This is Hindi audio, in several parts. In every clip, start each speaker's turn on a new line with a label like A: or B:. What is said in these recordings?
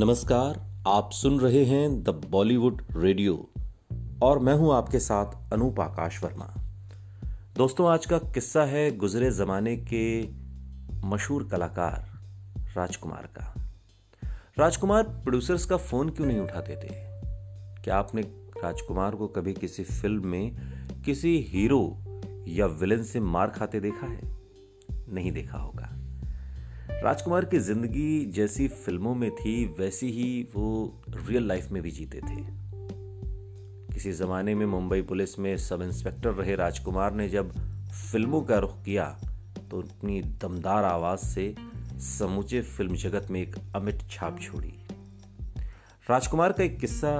A: नमस्कार, आप सुन रहे हैं द बॉलीवुड रेडियो और मैं हूँ आपके साथ अनूप आकाश वर्मा। दोस्तों, आज का किस्सा है गुजरे जमाने के मशहूर कलाकार राजकुमार का। राजकुमार प्रोड्यूसर्स का फ़ोन क्यों नहीं उठाते थे? क्या आपने राजकुमार को कभी किसी फ़िल्म में किसी हीरो या विलन से मार खाते देखा है? नहीं देखा होगा। राजकुमार की ज़िंदगी जैसी फ़िल्मों में थी, वैसी ही वो रियल लाइफ में भी जीते थे। किसी जमाने में मुंबई पुलिस में सब इंस्पेक्टर रहे राजकुमार ने जब फ़िल्मों का रुख किया तो अपनी दमदार आवाज़ से समूचे फ़िल्म जगत में एक अमिट छाप छोड़ी। राजकुमार का एक किस्सा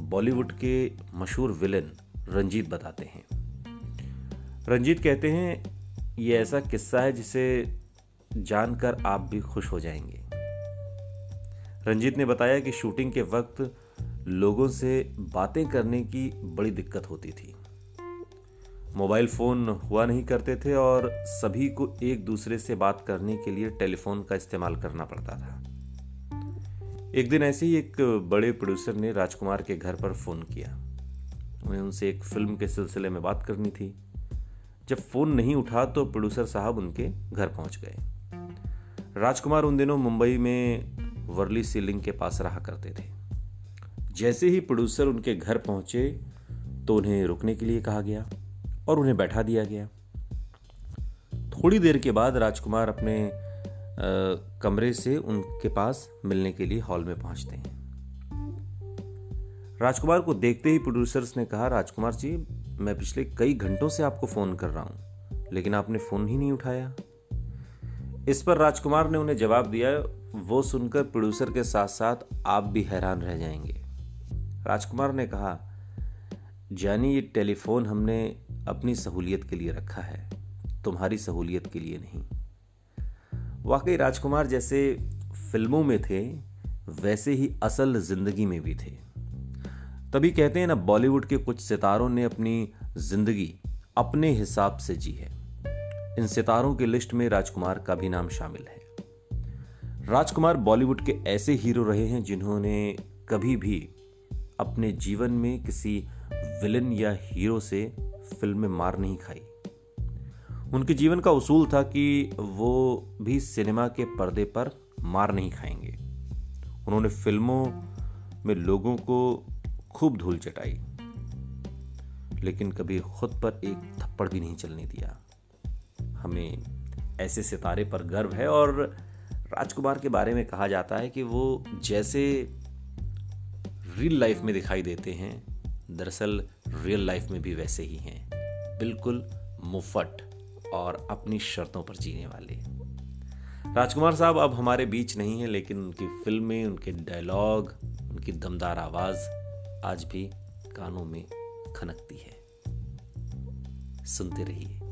A: बॉलीवुड के मशहूर विलेन रंजीत बताते हैं। रंजीत कहते हैं, ये ऐसा किस्सा है जिसे जानकर आप भी खुश हो जाएँगे। रंजीत ने बताया कि शूटिंग के वक्त लोगों से बातें करने की बड़ी दिक्कत होती थी। मोबाइल फ़ोन हुआ नहीं करते थे और सभी को एक दूसरे से बात करने के लिए टेलीफोन का इस्तेमाल करना पड़ता था। एक दिन ऐसे ही एक बड़े प्रोड्यूसर ने राजकुमार के घर पर फ़ोन किया। उन्हें उनसे एक फ़िल्म के सिलसिले में बात करनी थी। जब फ़ोन नहीं उठा तो प्रोड्यूसर साहब उनके घर पहुँच गए। राजकुमार उन दिनों मुंबई में वर्ली सीलिंग के पास रहा करते थे। जैसे ही प्रोड्यूसर उनके घर पहुँचे तो उन्हें रुकने के लिए कहा गया और उन्हें बैठा दिया गया। थोड़ी देर के बाद राजकुमार अपने आ, कमरे से उनके पास मिलने के लिए हॉल में पहुँचते हैं। राजकुमार को देखते ही प्रोड्यूसर्स ने कहा राजकुमार जी मैं पिछले कई घंटों से आपको फ़ोन कर रहा हूँ लेकिन आपने फ़ोन ही नहीं उठाया। इस पर राजकुमार ने उन्हें जवाब दिया, वो सुनकर प्रोड्यूसर के साथ साथ आप भी हैरान रह जाएँगे। राजकुमार ने कहा, जानी ये टेलीफोन हमने अपनी सहूलियत के लिए रखा है, तुम्हारी सहूलियत के लिए नहीं। वाकई राजकुमार जैसे फ़िल्मों में थे, वैसे ही असल ज़िंदगी में भी थे। तभी कहते हैं ना, बॉलीवुड के कुछ सितारों ने अपनी ज़िंदगी अपने हिसाब से जी है। इन सितारों की लिस्ट में राजकुमार का भी नाम शामिल है। राजकुमार बॉलीवुड के ऐसे हीरो रहे हैं जिन्होंने कभी भी अपने जीवन में किसी विलन या हीरो से फ़िल्म में मार नहीं खाई। उनके जीवन का उसूल था कि वो भी सिनेमा के पर्दे पर मार नहीं खाएँगे। उन्होंने फ़िल्मों में लोगों को खूब धूल चटाई लेकिन कभी खुद पर एक थप्पड़ भी नहीं चलने दिया। हमें ऐसे सितारे पर गर्व है और राजकुमार के बारे में कहा जाता है कि वो जैसे रियल लाइफ में दिखाई देते हैं, दरअसल रियल लाइफ में भी वैसे ही हैं। बिल्कुल मुफट और अपनी शर्तों पर जीने वाले। राजकुमार साहब अब हमारे बीच नहीं है, लेकिन उनकी फ़िल्में, उनके डायलॉग उनकी दमदार आवाज़ आज भी कानों में खनकती है। सुनते रहिए।